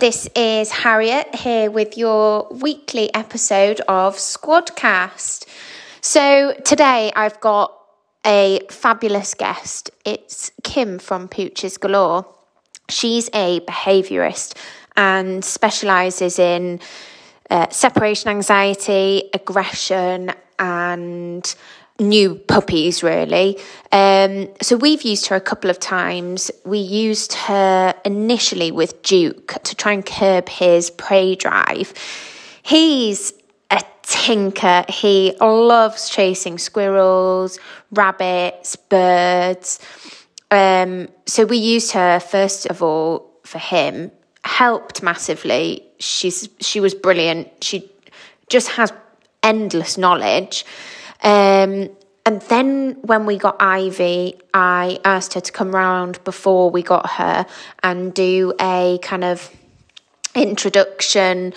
This is Harriet here with your weekly episode of Squadcast. So, today I've got a fabulous guest. It's Kim from Pooches Galore. She's a behaviourist and specialises in uh, separation anxiety, aggression, and new puppies, really. Um, so we've used her a couple of times. We used her initially with Duke to try and curb his prey drive. He's a tinker. He loves chasing squirrels, rabbits, birds. Um, so we used her first of all for him. Helped massively. She's she was brilliant. She just has endless knowledge. Um, and then when we got Ivy, I asked her to come round before we got her and do a kind of introduction,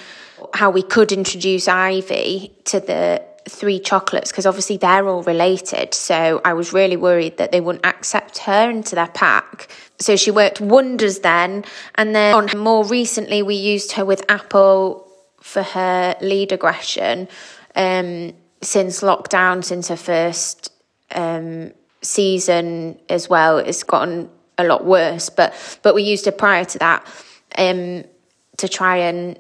how we could introduce Ivy to the three chocolates because obviously they're all related. So I was really worried that they wouldn't accept her into their pack. So she worked wonders then. And then on more recently, we used her with Apple for her lead aggression. Um, since lockdown, since her first um, season as well, it's gotten a lot worse. But but we used her prior to that um, to try and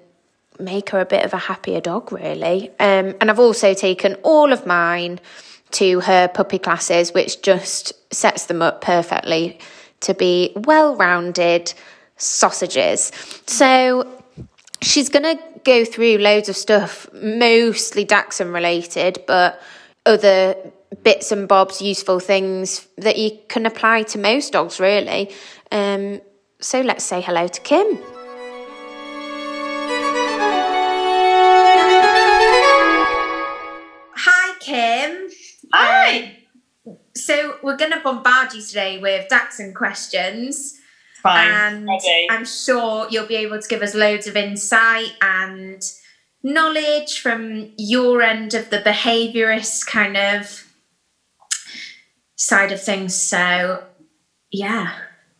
make her a bit of a happier dog, really. Um, and I've also taken all of mine to her puppy classes, which just sets them up perfectly to be well rounded sausages. So she's going to go through loads of stuff, mostly Dachshund related, but other bits and bobs, useful things that you can apply to most dogs, really. Um, so let's say hello to Kim. Hi, Kim. Hi. Um, so we're going to bombard you today with Dachshund questions. Fine. And Ready. I'm sure you'll be able to give us loads of insight and knowledge from your end of the behaviorist kind of side of things. So, yeah.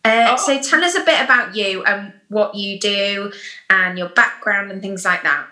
Uh, Oh. So, tell us a bit about you and what you do and your background and things like that.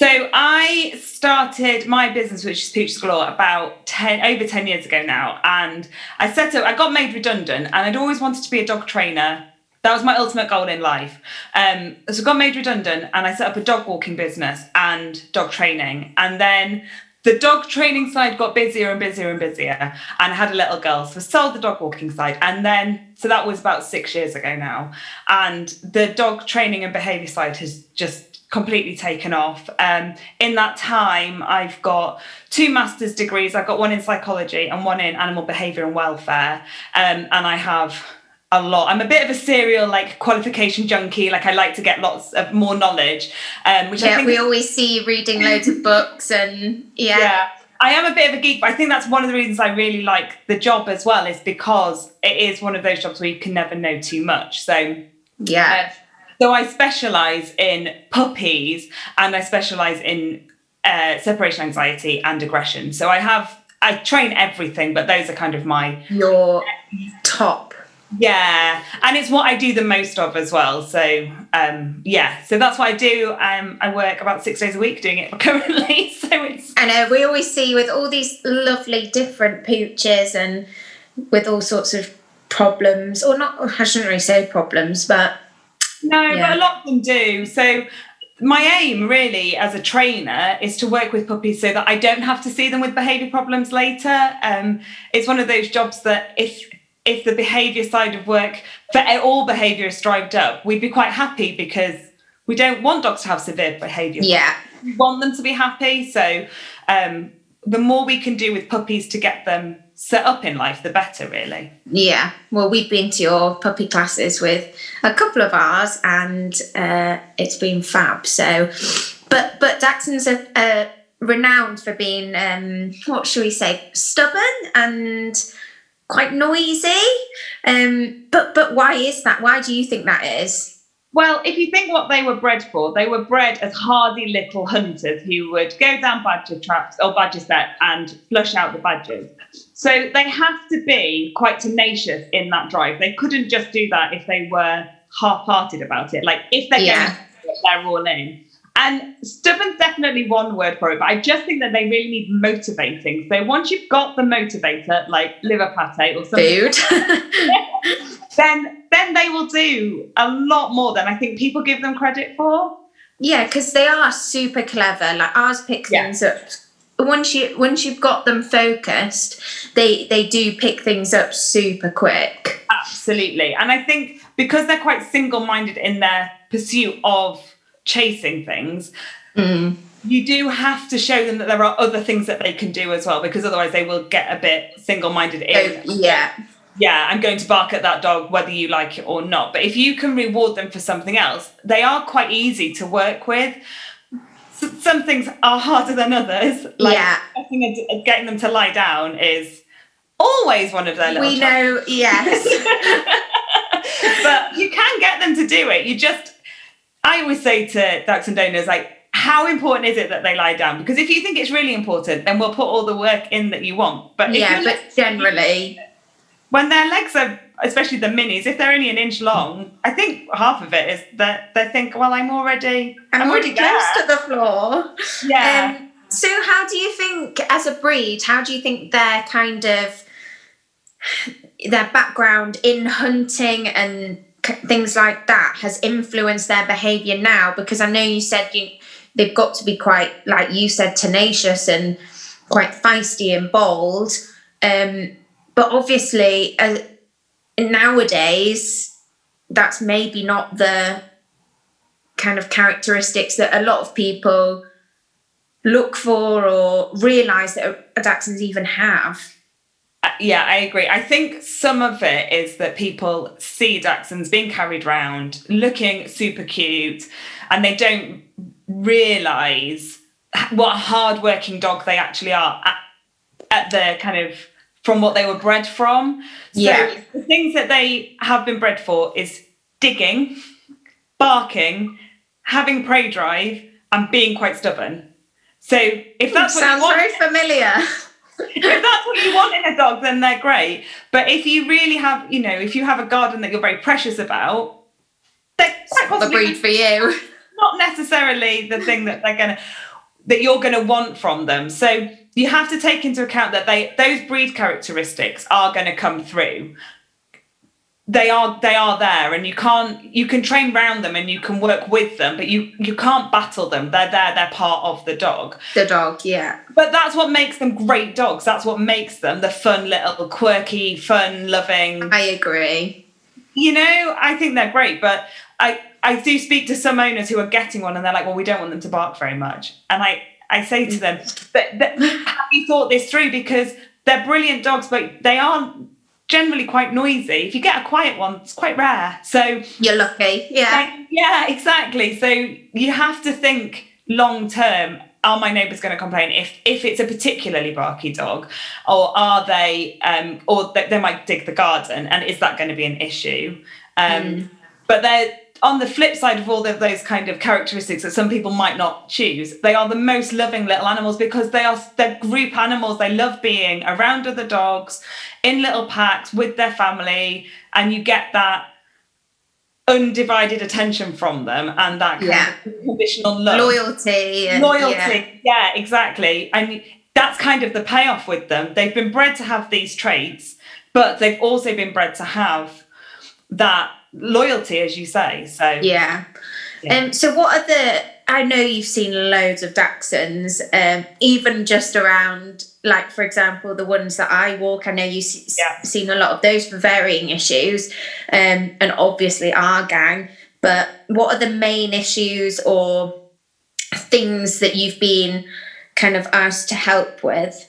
So I started my business, which is Pooches Galore, about 10, over 10 years ago now. And I set up, I got made redundant and I'd always wanted to be a dog trainer. That was my ultimate goal in life. Um, so I got made redundant and I set up a dog walking business and dog training. And then the dog training side got busier and busier and busier. And had a little girl. So I sold the dog walking side. And then, so that was about six years ago now. And the dog training and behaviour side has just completely taken off. Um, in that time, I've got two master's degrees. I've got one in psychology and one in animal behaviour and welfare. Um, and I have a lot. I'm a bit of a serial like qualification junkie. Like I like to get lots of more knowledge, um, which I Yeah, think we always see you reading loads of books and yeah. yeah. I am a bit of a geek, but I think that's one of the reasons I really like the job as well, is because it is one of those jobs where you can never know too much. So Yeah. uh, so I specialize in puppies and I specialize in uh, separation anxiety and aggression. So I have I train everything, but those are kind of my Your top. Yeah, and it's what I do the most of as well. So um, yeah, so that's what I do. Um, I work about six days a week doing it currently. So it's I know we always see with all these lovely different pooches and with all sorts of problems, or not, I shouldn't really say problems, but No, Yeah. but a lot of them do. So my aim really as a trainer is to work with puppies so that I don't have to see them with behavior problems later. Um, it's one of those jobs that if if the behavior side of work for all behavior is strived up, we'd be quite happy because we don't want dogs to have severe behavior. yeah, We want them to be happy. So um, the more we can do with puppies to get them set up in life, the better, really. yeah. Well, we've been to your puppy classes with a couple of ours, and uh, it's been fab. So, but but are uh, renowned for being um, what shall we say, stubborn and quite noisy. Um, but but why is that? Why do you think that is? Well, if you think what they were bred for, they were bred as hardy little hunters who would go down badger traps or badger set and flush out the badgers. So they have to be quite tenacious in that drive. They couldn't just do that if they were half-hearted about it. Like if they're Yeah. going to they're all in. And stubborn's definitely one word for it, but I just think that they really need motivating. So once you've got the motivator, like liver pate or something, Food. then then they will do a lot more than I think people give them credit for. yeah, because they are super clever. Like ours pick Yeah. things up. Once you once you've got them focused, they they do pick things up super quick. Absolutely. And I think because they're quite single minded in their pursuit of chasing things, Mm. you do have to show them that there are other things that they can do as well, because otherwise they will get a bit single minded Oh, yeah. yeah, I'm going to bark at that dog whether you like it or not. But if you can reward them for something else, they are quite easy to work with. S- Some things are harder than others. Like Yeah. getting, them to lie down is always one of their We know, yes. but you can get them to do it. You just, I always say to dachshund owners, like, how important is it that they lie down? Because if you think it's really important, then we'll put all the work in that you want. But yeah, but generally, when their legs are, especially the minis, if they're only an inch long, I think half of it is that they think, well, I'm already, I'm, already there. close to the floor. Yeah. Um, so, how do you think, as a breed, how do you think their kind of their background in hunting and things like that has influenced their behaviour now? Because I know you said you they've got to be quite, like you said, tenacious and quite feisty and bold. Um, but obviously, uh, nowadays, that's maybe not the kind of characteristics that a lot of people look for or realize that a even have. Uh, yeah, I agree. I think some of it is that people see Dachshunds being carried around, looking super cute, and they don't realize what a hard-working dog they actually are at, at the kind of from what they were bred from. So Yeah. the things that they have been bred for is digging, barking, having prey drive, and being quite stubborn. So if that's what you Sounds very familiar. if that's what you want in a dog, then they're great. But if you really have, you know, if you have a garden that you're very precious about, they're quite the breed for you. not necessarily the thing that they're gonna that you're gonna want from them. So you have to take into account that they those breed characteristics are gonna come through. They are they are there and you can't you can train round them and you can work with them, but you you can't battle them. They're there, they're part of the dog. The dog, yeah. But that's what makes them great dogs. That's what makes them the fun little quirky, fun loving. I agree. You know, I think they're great, but I I do speak to some owners who are getting one and they're like, well, we don't want them to bark very much. And I I say to them, but, but have you thought this through? Because they're brilliant dogs, but they are generally quite noisy. If you get a quiet one, it's quite rare. So You're lucky. Yeah. like, yeah, exactly. So you have to think long term. Are my neighbours going to complain if if it's a particularly barky dog, or are they, um, or they, they might dig the garden, and is that going to be an issue? Um, But they're on the flip side of all of those kind of characteristics that some people might not choose. They are the most loving little animals because they are they're group animals. They love being around other dogs, in little packs with their family, and you get that undivided attention from them and that kind Yeah. of conditional love Loyalty. And, loyalty yeah. yeah. exactly and that's kind of the payoff with them they've been bred to have these traits but they've also been bred to have that loyalty as you say so Yeah. Yeah. Um, so what are the I know you've seen loads of Dachshunds, um, even just around like for example the ones that I walk. I know you've s- Yeah. seen a lot of those for varying issues, um, and obviously our gang. But what are the main issues or things that you've been kind of asked to help with?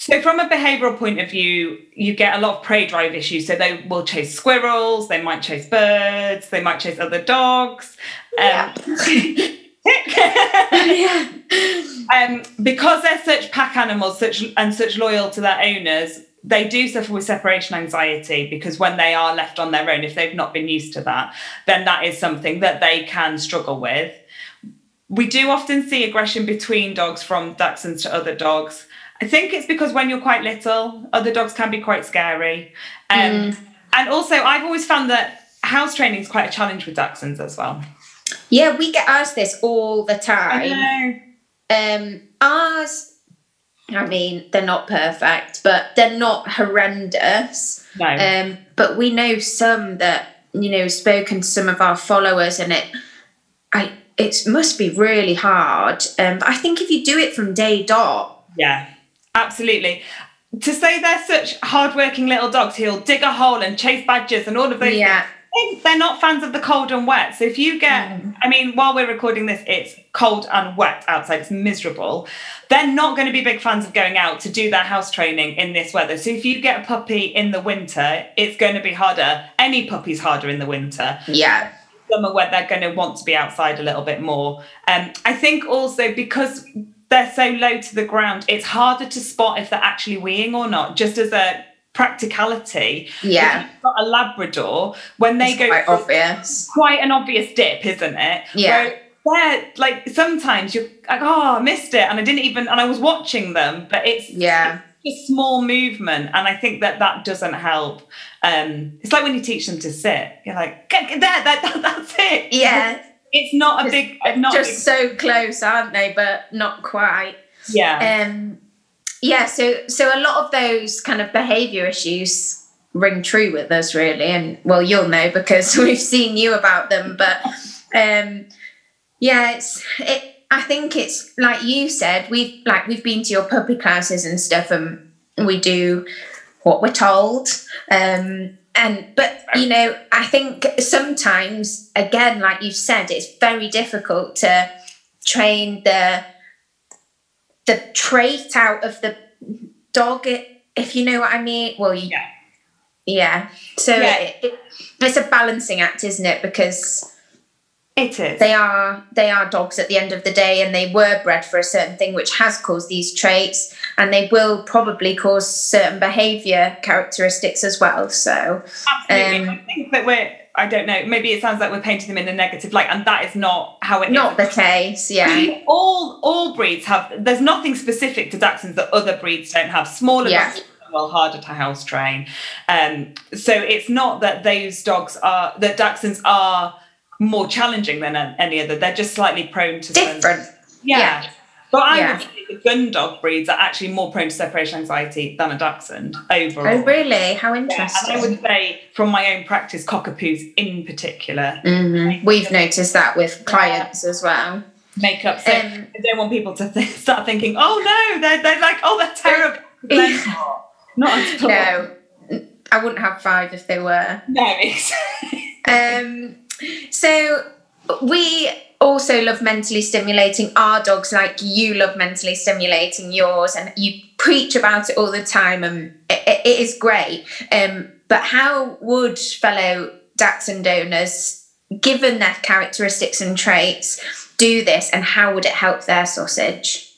So, from a behavioural point of view, you get a lot of prey drive issues. So, they will chase squirrels, they might chase birds, they might chase other dogs. Um, yeah. um, because they're such pack animals, such and such loyal to their owners, they do suffer with separation anxiety because when they are left on their own, if they've not been used to that, then that is something that they can struggle with. We do often see aggression between dogs from Dachshunds to other dogs. I think it's because when you're quite little, other dogs can be quite scary. Um, And also, I've always found that house training is quite a challenge with Dachshunds as well. Yeah, we get asked this all the time. I Um, ours, I mean, they're not perfect, but they're not horrendous. No. Um, but we know some that you know spoken to some of our followers, and it, I, it must be really hard. Um, but I think if you do it from day dot, yeah, absolutely. To say they're such hardworking little dogs who'll dig a hole and chase badgers and all of those yeah, things, they're not fans of the cold and wet. So if you get, Mm. I mean, while we're recording this, it's cold and wet outside, it's miserable. They're not going to be big fans of going out to do their house training in this weather. So if you get a puppy in the winter, it's going to be harder. Any puppy's harder in the winter yeah, summer where they're going to want to be outside a little bit more. Um, I think also because they're so low to the ground, it's harder to spot if they're actually weeing or not. Just as a practicality, Yeah. Got a Labrador when they it's go quite obvious. quite an obvious dip, isn't it? Yeah. Where they're like sometimes you're like, oh, I missed it, and I didn't even, and I was watching them, but it's Yeah, a small movement and i think that that doesn't help um it's like when you teach them to sit you're like "Get- get there that, that, that's it yeah, it's not a big not a big, just so close, aren't they? But not quite. yeah Um, yeah, so so a lot of those kind of behaviour issues ring true with us, really, and well, you'll know because we've seen you about them. But um, yeah, it's it. I think it's like you said. We've like we've been to your puppy classes and stuff, and we do what we're told. Um, and but you know, I think sometimes, again, like you said, it's very difficult to train the the trait out of the dog, if you know what I mean. Well, Yeah. yeah. So Yeah. It, it, it's a balancing act, isn't it? Because it is they are they are dogs at the end of the day, and they were bred for a certain thing, which has caused these traits, and they will probably cause certain behaviour characteristics as well. So absolutely um, i think that we're i don't know maybe it sounds like we're painting them in a negative light and that is not how it is. not the case, yeah, all all breeds have there's nothing specific to dachshunds that other breeds don't have smaller Yeah. dogs well harder to house train um so it's not that those dogs are that dachshunds are more challenging than any other they're just slightly prone to different. yeah. Yeah. but i Yeah. would say the gun dog breeds are actually more prone to separation anxiety than a dachshund overall Oh, really? How Yeah, interesting. and I would say, from my own practice, cockapoos in particular Mhm. We've noticed that with clients as well. make up. So Um, I don't want people to th- start thinking, oh no, they're, they're like, oh, they're terrible. They're not. Not at all. No, I wouldn't have five if they were. No, exactly. Um, so we also love mentally stimulating our dogs, like you love mentally stimulating yours, and you preach about it all the time, and it, it- is great. Um, but how would fellow Dachshund owners, given their characteristics and traits, do this, and how would it help their sausage?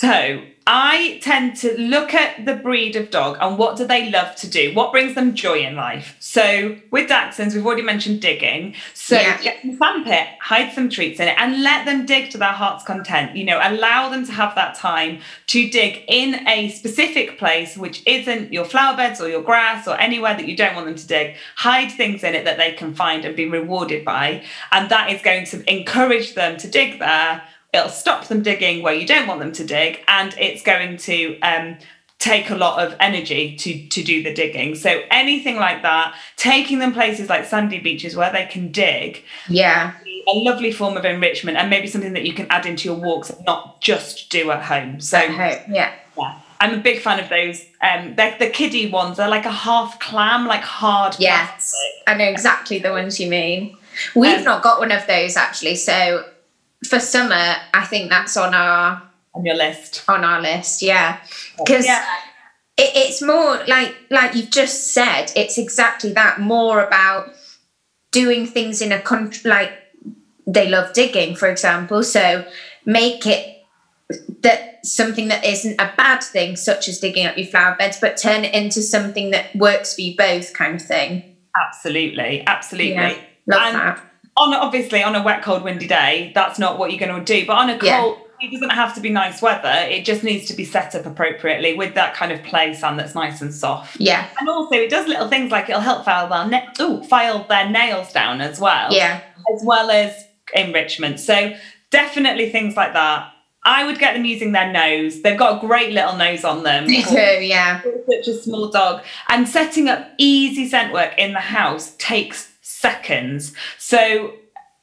So I tend to look at the breed of dog and what do they love to do? What brings them joy in life? So with Dachshunds, we've already mentioned digging. So Yeah. get some sandpit, hide some treats in it, and let them dig to their heart's content. You know, allow them to have that time to dig in a specific place, which isn't your flower beds or your grass or anywhere that you don't want them to dig. Hide things in it that they can find and be rewarded by, and that is going to encourage them to dig there it'll stop them digging where you don't want them to dig and it's going to um, take a lot of energy to to do the digging so anything like that taking them places like sandy beaches where they can dig Yeah, a lovely form of enrichment and maybe something that you can add into your walks and not just do at home so I hope. Yeah. yeah I'm a big fan of those. Um, they're the kiddie ones. They're like a half clam, like hard Yes, plastic. I know exactly the ones you mean. We've Um, not got one of those actually. So for summer, I think that's on our on your list. on our list. Yeah, oh, because Yeah. it, it's more like like you've just said. It's exactly that. More about doing things in a country like they love digging, for example. So make it that something that isn't a bad thing, such as digging up your flower beds, but turn it into something that works for you both, kind of thing. Absolutely, absolutely. Yeah. Love And that. On obviously on a wet, cold, windy day, that's not what you're going to do. But on a Yeah. cold, it doesn't have to be nice weather. It just needs to be set up appropriately with that kind of play sand that's nice and soft. Yeah. And also, it does little things like it'll help file their na- ooh, file their nails down as well. Yeah. As well as enrichment. So definitely things like that. I would get them using their nose. They've got a great little nose on them. They do, yeah. Such a small dog. And setting up easy scent work in the house takes seconds. So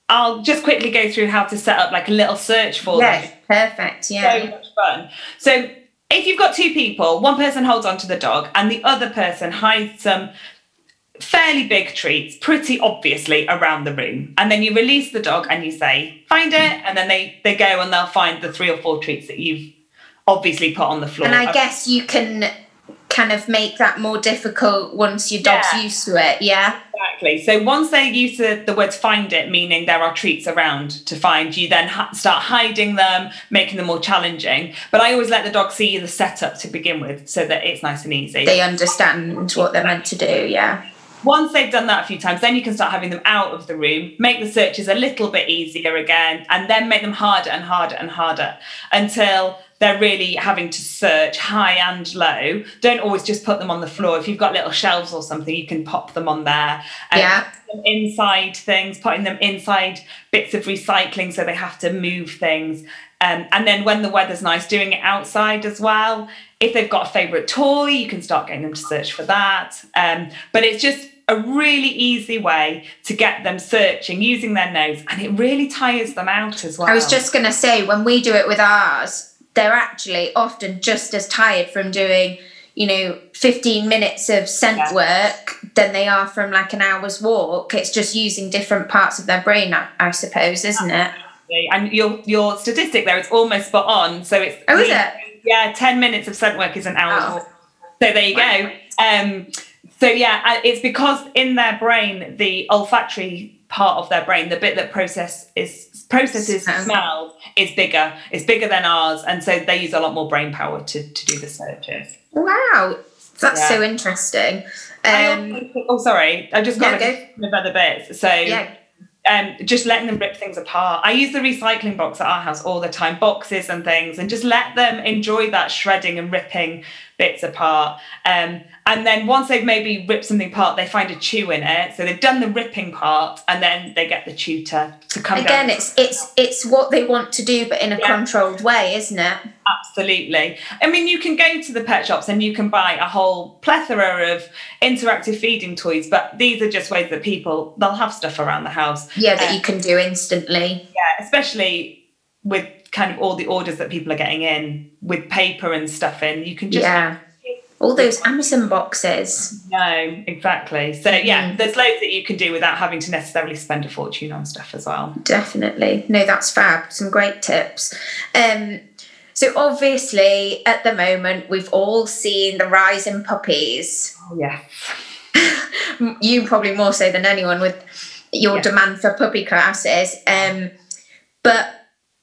I'll just quickly go through how to set up like a little search for them Yeah, perfect. Yeah. so much fun. So if you've got two people, one person holds onto the dog and the other person hides some fairly big treats, pretty obviously around the room. And then you release the dog and you say, find it, and then they they go and they'll find the three or four treats that you've obviously put on the floor. And I uh, guess you can kind of make that more difficult once your dog's Yeah. used to it. Yeah. Exactly. So once they're used to the words find it, meaning there are treats around to find, you then ha- start hiding them, making them more challenging. But I always let the dog see the setup to begin with so that it's nice and easy. They understand what they're meant to do. Yeah. Once they've done that a few times, then you can start having them out of the room, make the searches a little bit easier again, and then make them harder and harder and harder until they're really having to search high and low. Don't always just put them on the floor. If you've got little shelves or something, you can pop them on there. And Yeah. Inside things, putting them inside bits of recycling so they have to move things. Um, and then when the weather's nice, doing it outside as well. If they've got a favourite toy, you can start getting them to search for that. Um, but it's just a really easy way to get them searching using their nose, and it really tires them out as well. I was just going to say, when we do it with ours, they're actually often just as tired from doing, you know, 15 minutes of scent Yeah. work than they are from like an hour's walk. It's just using different parts of their brain, I, I suppose, isn't it? and your your statistic there is almost spot on. So it's Oh, is it? Yeah, ten minutes of scent work is an hour Oh. walk. So there you go. Um, so yeah, it's because in their brain, the olfactory part of their brain, the bit that process is processes Smell. smell, is bigger. It's bigger than ours, and so they use a lot more brain power to to do the searches. Wow. That's Yeah. so interesting. Um, also oh, sorry, I've just got Yeah, a couple of other bits. So yeah. Um, just letting them rip things apart. I use the recycling box at our house all the time, boxes and things, and just let them enjoy that shredding and ripping bits apart. Um, and then once they've maybe ripped something apart, they find a chew in it. So they've done the ripping part, and then they get the chew to, come Again, it's it's it's what they want to do, but in a Yeah. controlled way, isn't it? Absolutely. I mean, you can go to the pet shops and you can buy a whole plethora of interactive feeding toys, but these are just ways that people they'll have stuff around the house. Yeah, that Uh, you can do instantly. Yeah, especially with kind of all the orders that people are getting in with paper and stuff in. You can just yeah. All those Amazon boxes. know exactly. So yeah, Mhm. there's loads that you can do without having to necessarily spend a fortune on stuff as well. Definitely. No, that's fab. Some great tips. Um, so obviously, at the moment, we've all seen the rise in puppies. Oh yes. You probably more so than anyone with your Yeah. demand for puppy classes. Um, but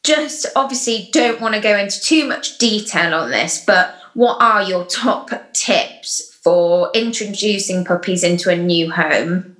just obviously don't want to go into too much detail on this. But what are your top tips for introducing puppies into a new home?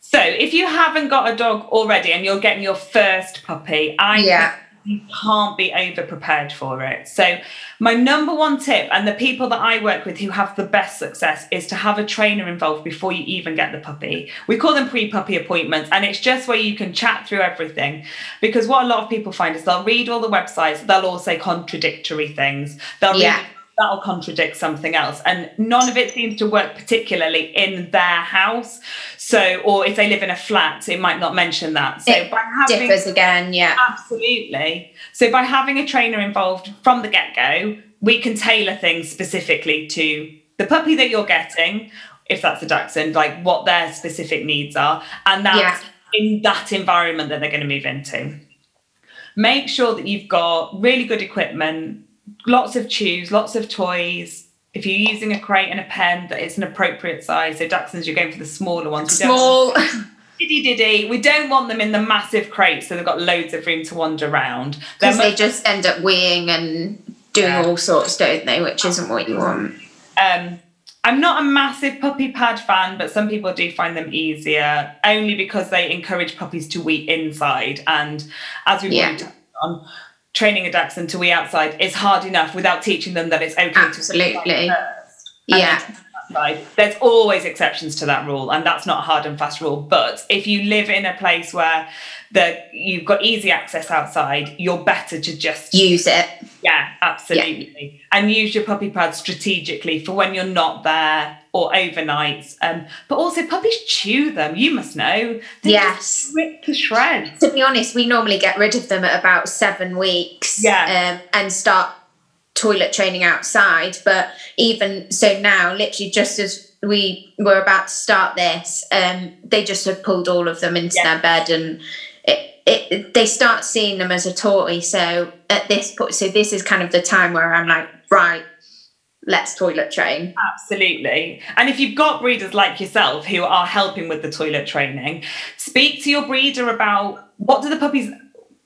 So if you haven't got a dog already and you're getting your first puppy, I Yeah. You can't be over prepared for it. So my number one tip, and the people that I work with who have the best success, is to have a trainer involved before you even get the puppy. We call them pre-puppy appointments, and it's just where you can chat through everything. Because what a lot of people find is they'll read all the websites, they'll all say contradictory things. They'll Yeah. read that'll contradict something else. And none of it seems to work particularly in their house. So or if they live in a flat it might not mention that. So It by having Differs again, yeah. absolutely. So by having a trainer involved from the get-go we can tailor things specifically to the puppy that you're getting if that's a dachshund like what their specific needs are and that's Yeah. in that environment that they're going to move into. Make sure that you've got really good equipment lots of chews lots of toys if you're using a crate and a pen that it's an appropriate size so dachshunds you're going for the smaller ones We Small. diddy diddy we don't want them in the massive crates so they've got loads of room to wander around Because they just end up weeing and doing Yeah. all sorts, don't they? Which isn't what you want. um I'm not a massive puppy pad fan, but some people do find them easier only because they encourage puppies to wee inside. And as we've Yeah. on, training a dachshund to wee outside is hard enough without teaching them that it's okay Absolutely. to yeah outside. There's always exceptions to that rule, and that's not a hard and fast rule. But if you live in a place where the you've got easy access outside, you're better to just use it. Yeah, absolutely. Yeah. And use your puppy pad strategically for when you're not there or overnights. Um, but also puppies chew them. You must know. They yes. Rip to shreds. To be honest, we normally get rid of them at about seven weeks. Yeah. Um, and start toilet training outside. But even so now, literally just as we were about to start this, um, they just had pulled all of them into yeah. their bed and it, it, they start seeing them as a toy. So at this point, so this is kind of the time where I'm like, right, let's toilet train. Absolutely. And if you've got breeders like yourself who are helping with the toilet training, speak to your breeder about what do the puppies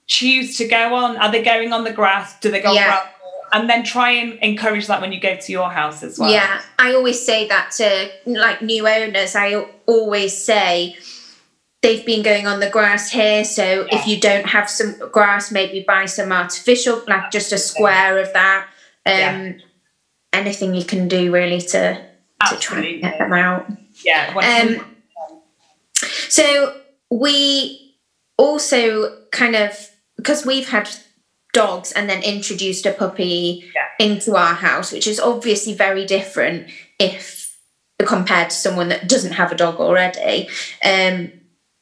choose to go on? Are they going on the grass? Do they go yeah. on and then try and encourage that when you go to your house as well. Yeah, I always say that to like new owners. I always say they've been going on the grass here, so yeah. if you don't have some grass, maybe buy some artificial, like just a square of that. Um, yeah. Anything you can do really to to try and get them out. Yeah. Um, so we also kind of because we've had dogs and then introduced a puppy yeah. into our house, which is obviously very different if compared to someone that doesn't have a dog already. Um,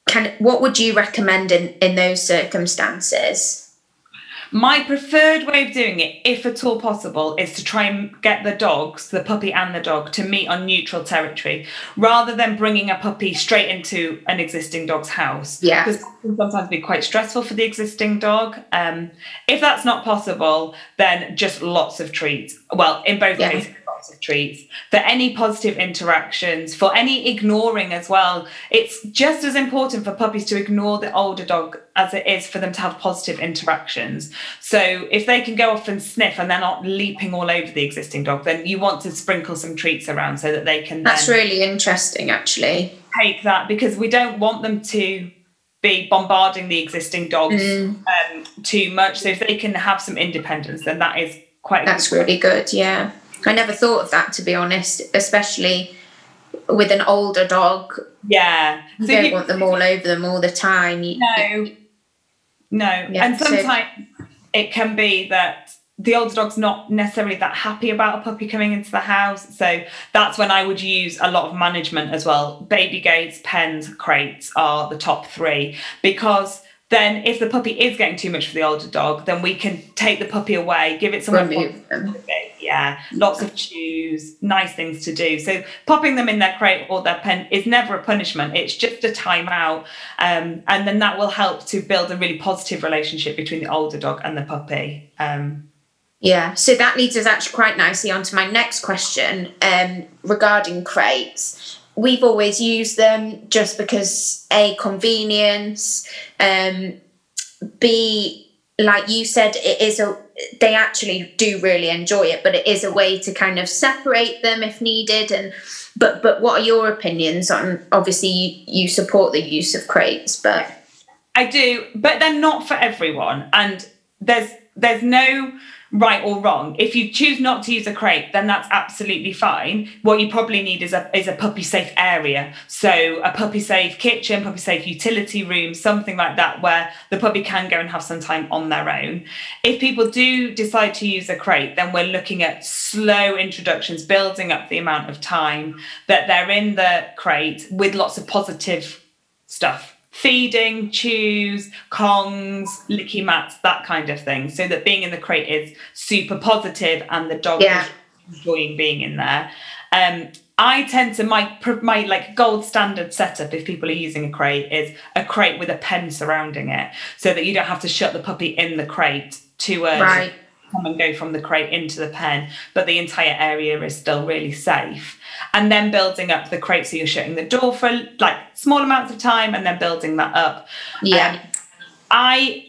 can what would you recommend in in those circumstances? My preferred way of doing it, if at all possible, is to try and get the dogs, the puppy and the dog, to meet on neutral territory rather than bringing a puppy straight into an existing dog's house. Yeah. Because it can sometimes be quite stressful for the existing dog. Um, if that's not possible, then just lots of treats. Well, in both yeah. cases, lots of treats. For any positive interactions, for any ignoring as well. It's just as important for puppies to ignore the older dog as it is for them to have positive interactions. So if they can go off and sniff and they're not leaping all over the existing dog, then you want to sprinkle some treats around so that they can. That's really interesting, actually. Take that because we don't want them to be bombarding the existing dogs mm. um, too much. So if they can have some independence, then that is quite. That's good. really good. Yeah, I never thought of that to be honest, especially with an older dog. Yeah, you don't you, want them all over them all the time. You, no, no, yeah, and sometimes so, it can be that the older dog's not necessarily that happy about a puppy coming into the house. So that's when I would use a lot of management as well. Baby gates, pens, crates are the top three because then if the puppy is getting too much for the older dog, then we can take the puppy away, give it some yeah, lots of chews, nice things to do. So popping them in their crate or their pen is never a punishment. It's just a timeout, um, and then that will help to build a really positive relationship between the older dog and the puppy. Um, yeah, so that leads us actually quite nicely onto my next question um, regarding crates we've always used them just because a convenience um b like you said it is a they actually do really enjoy it but it is a way to kind of separate them if needed. And but but what are your opinions on obviously you, you support the use of crates but i do but they're not for everyone. And there's there's no right or wrong. If you choose not to use a crate, then that's absolutely fine. What you probably need is a is a puppy safe area. So a puppy safe kitchen, puppy safe utility room, something like that where the puppy can go and have some time on their own. If people do decide to use a crate, then we're looking at slow introductions, building up the amount of time that they're in the crate with lots of positive stuff feeding, chews, kongs, licky mats, that kind of thing. So that being in the crate is super positive and the dog yeah. is enjoying being in there. Um, I tend to my my like gold standard setup if people are using a crate is a crate with a pen surrounding it, so that you don't have to shut the puppy in the crate to uh, right. Come and go from the crate into the pen, but the entire area is still really safe. And then building up the crate so you're shutting the door for like small amounts of time and then building that up. Yeah. Um, i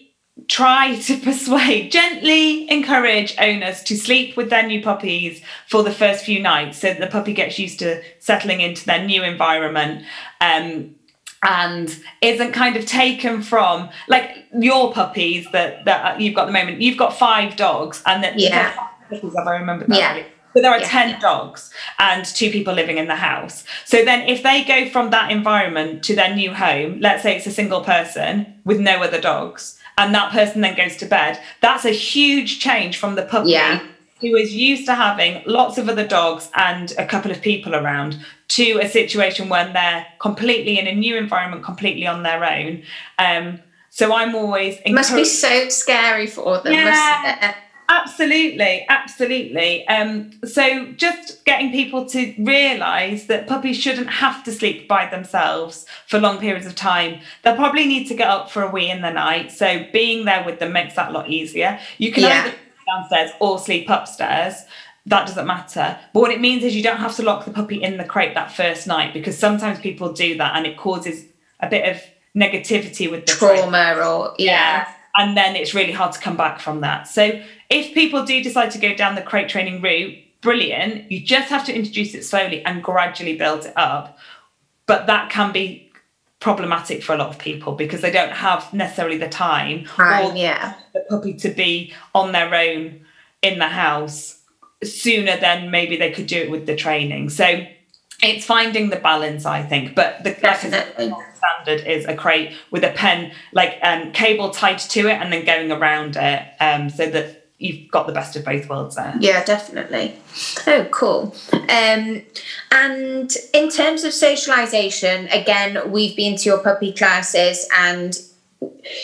try to persuade gently encourage owners to sleep with their new puppies for the first few nights so the puppy gets used to settling into their new environment. Um, and isn't kind of taken from like your puppies that that you've got at the moment. You've got five dogs, and that Yeah. puppies, I remember that Yeah. right. But there are Yeah. 10 dogs and two people living in the house. So then, if they go from that environment to their new home, let's say it's a single person with no other dogs, and that person then goes to bed, that's a huge change from the puppy Yeah. Who is used to having lots of other dogs and a couple of people around to a situation when they're completely in a new environment, completely on their own. Um, so I'm always It must be so scary for them, Yeah. Absolutely, absolutely. Um, so just getting people to realise that puppies shouldn't have to sleep by themselves for long periods of time. They'll probably need to get up for a wee in the night. So being there with them makes that a lot easier. You can Yeah. either downstairs or sleep upstairs. That doesn't matter. But what it means is you don't have to lock the puppy in the crate that first night because sometimes people do that and it causes a bit of negativity with the crate Trauma or yeah. and then it's really hard to come back from that. So if people do decide to go down the crate training route, brilliant. You just have to introduce it slowly and gradually build it up. But that can be problematic for a lot of people because they don't have necessarily the time or yeah. the puppy to be on their own in the house sooner than maybe they could do it with the training. So it's finding the balance, I think. But the like I said, Definitely. standard is a crate with a pen, like um, cable tied to it, and then going around it, um, so that you've got the best of both worlds there. Yeah, definitely. Oh, cool. Um, and in terms of socialization, again, we've been to your puppy classes and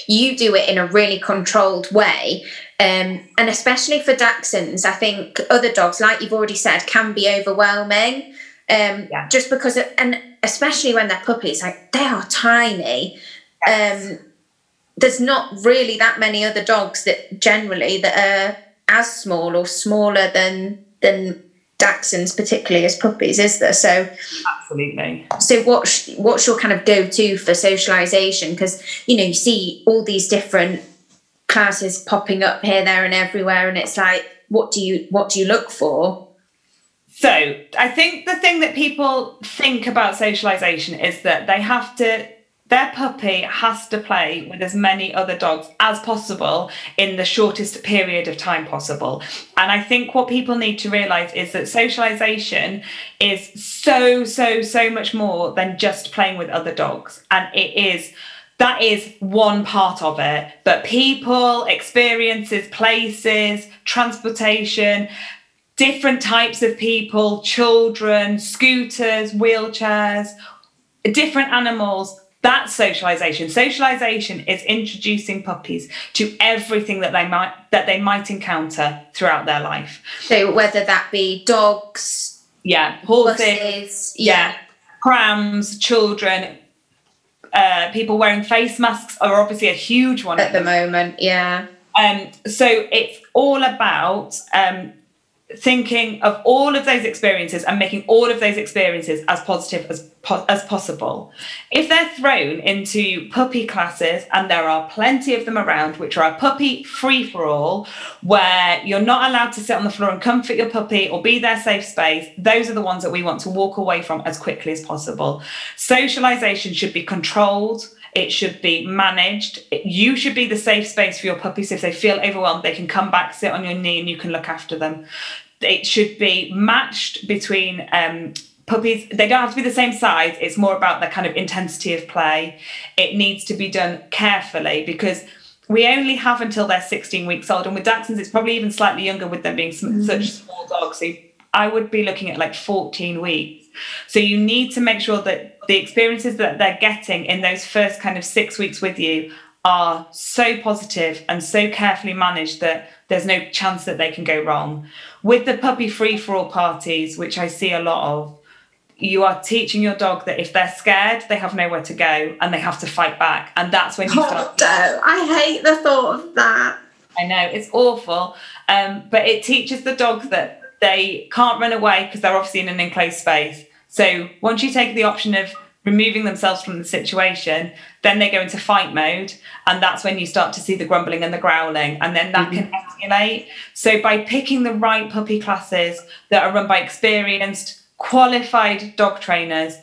you do it in a really controlled way. Um, and especially for Dachshunds, I think other dogs, like you've already said, can be overwhelming. Um, Yeah. Just because, of, and especially when they're puppies, like they are tiny. Um, there's not really that many other dogs that generally that are as small or smaller than than Dachshunds, particularly as puppies, is there? So, Absolutely. so what's what's your kind of go to for socialization? Because you know you see all these different classes popping up here, there, and everywhere, and it's like, what do you what do you look for? So I think the thing that people think about socialization is that they have to their puppy has to play with as many other dogs as possible in the shortest period of time possible. And I think what people need to realize is that socialization is so, so, so much more than just playing with other dogs. And it is that is one part of it. But people, experiences, places, transportation, different types of people, children, scooters, wheelchairs, different animals. That's socialization. Socialization is introducing puppies to everything that they might that they might encounter throughout their life. So whether that be dogs, Yeah, horses, buses, yeah, prams, children, uh, people wearing face masks are obviously a huge one at the moment, yeah. Um, so it's all about um, thinking of all of those experiences and making all of those experiences as positive as po- as possible. If they're thrown into puppy classes, and there are plenty of them around, which are a puppy free for all, where you're not allowed to sit on the floor and comfort your puppy or be their safe space, those are the ones that we want to walk away from as quickly as possible. Socialization should be controlled. It should be managed. You should be the safe space for your puppies. If they feel overwhelmed, they can come back, sit on your knee, and you can look after them. It should be matched between um, puppies. They don't have to be the same size. It's more about the kind of intensity of play. It needs to be done carefully because we only have until they're 16 weeks old. And with Dachshunds, it's probably even slightly younger with them being sm- such mm. small dogs. So I would be looking at like 14 weeks. So you need to make sure that the experiences that they're getting in those first kind of six weeks with you are so positive and so carefully managed that there's no chance that they can go wrong. With the puppy free for all parties, which I see a lot of, you are teaching your dog that if they're scared, they have nowhere to go and they have to fight back. And that's when you Oh, start. no, I hate the thought of that. I know it's awful, um, but it teaches the dogs that they can't run away because they're obviously in an enclosed space. So once you take the option of removing themselves from the situation, then they go into fight mode, and that's when you start to see the grumbling and the growling, and then that can escalate. So by picking the right puppy classes that are run by experienced, qualified dog trainers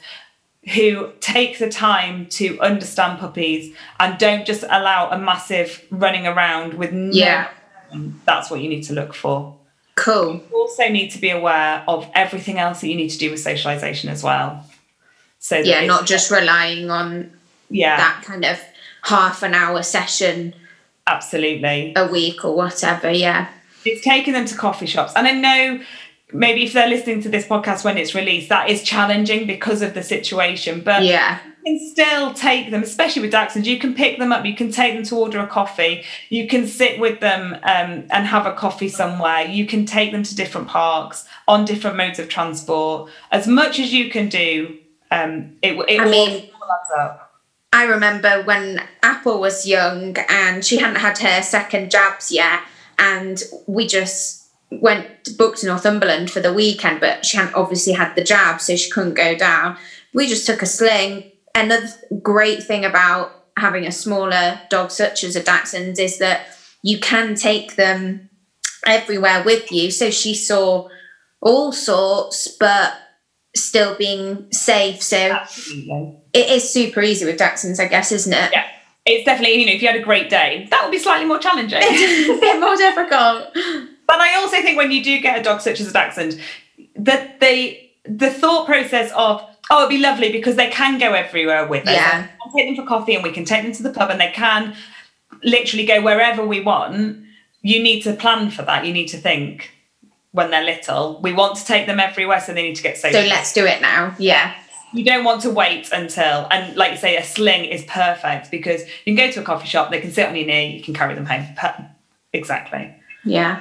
who take the time to understand puppies and don't just allow a massive running around with no Yeah. that's what you need to look for Cool. you also need to be aware of everything else that you need to do with socialization as well so Yeah, not just relying on yeah that kind of half an hour session absolutely a week or whatever. Yeah. it's taking them to coffee shops and i know maybe if they're listening to this podcast when it's released that is challenging because of the situation but Yeah. you can still take them especially with dachshunds you can pick them up you can take them to order a coffee you can sit with them um, and have a coffee somewhere. You can take them to different parks on different modes of transport. As much as you can do um, it, it I all mean- all up. I remember when Apple was young and she hadn't had her second jabs yet, and we just went booked to Northumberland for the weekend, but she hadn't obviously had the jab, so she couldn't go down. We just took a sling. Another great thing about having a smaller dog such as a Dachshund is that you can take them everywhere with you. So she saw all sorts, but still being safe. So absolutely it is super easy with Dachshunds, I guess, isn't it? yeah it's definitely you know if you had a Great Dane that would be slightly more challenging a bit more difficult. But I also think when you do get a dog such as a dachshund, that they the thought process of oh it'd be lovely because they can go everywhere with us. Yeah. Take them for coffee and we can take them to the pub and they can literally go wherever we want. You need to plan for that. You need to think when they're little. We want to take them everywhere, so they need to get So let's do it now. Yeah. you don't want to wait until and like you say, a sling is perfect because you can go to a coffee shop, they can sit on your knee, you can carry them home. Exactly. Yeah.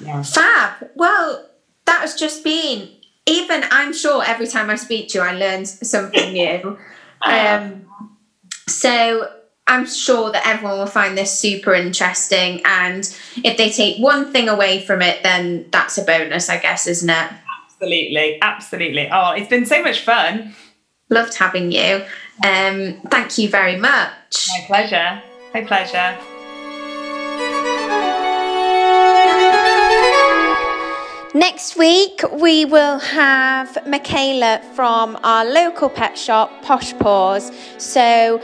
Yeah. Fab. Well, that has just been, even I'm sure every time I speak to you, I learn something new. Um, so I'm sure that everyone will find this super interesting. And if they take one thing away from it, then that's a bonus, I guess, isn't it? Absolutely, absolutely. Oh, it's been so much fun. Loved having you. Um, thank you very much. My pleasure. My pleasure. Next week, we will have Michaela from our local pet shop, Posh Paws. So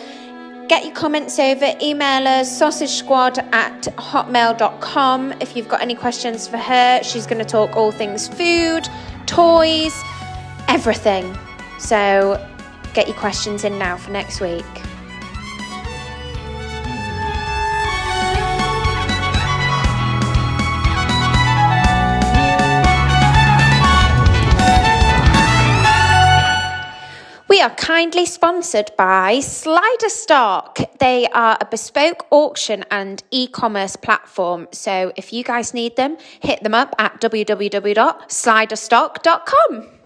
get your comments over, email us sausage squad at hotmail.com if you've got any questions for her. She's going to talk all things food, toys, everything. So get your questions in now for next week. We are kindly sponsored by Slider Stock. They are a bespoke auction and e commerce platform. So if you guys need them, hit them up at www.sliderstock.com.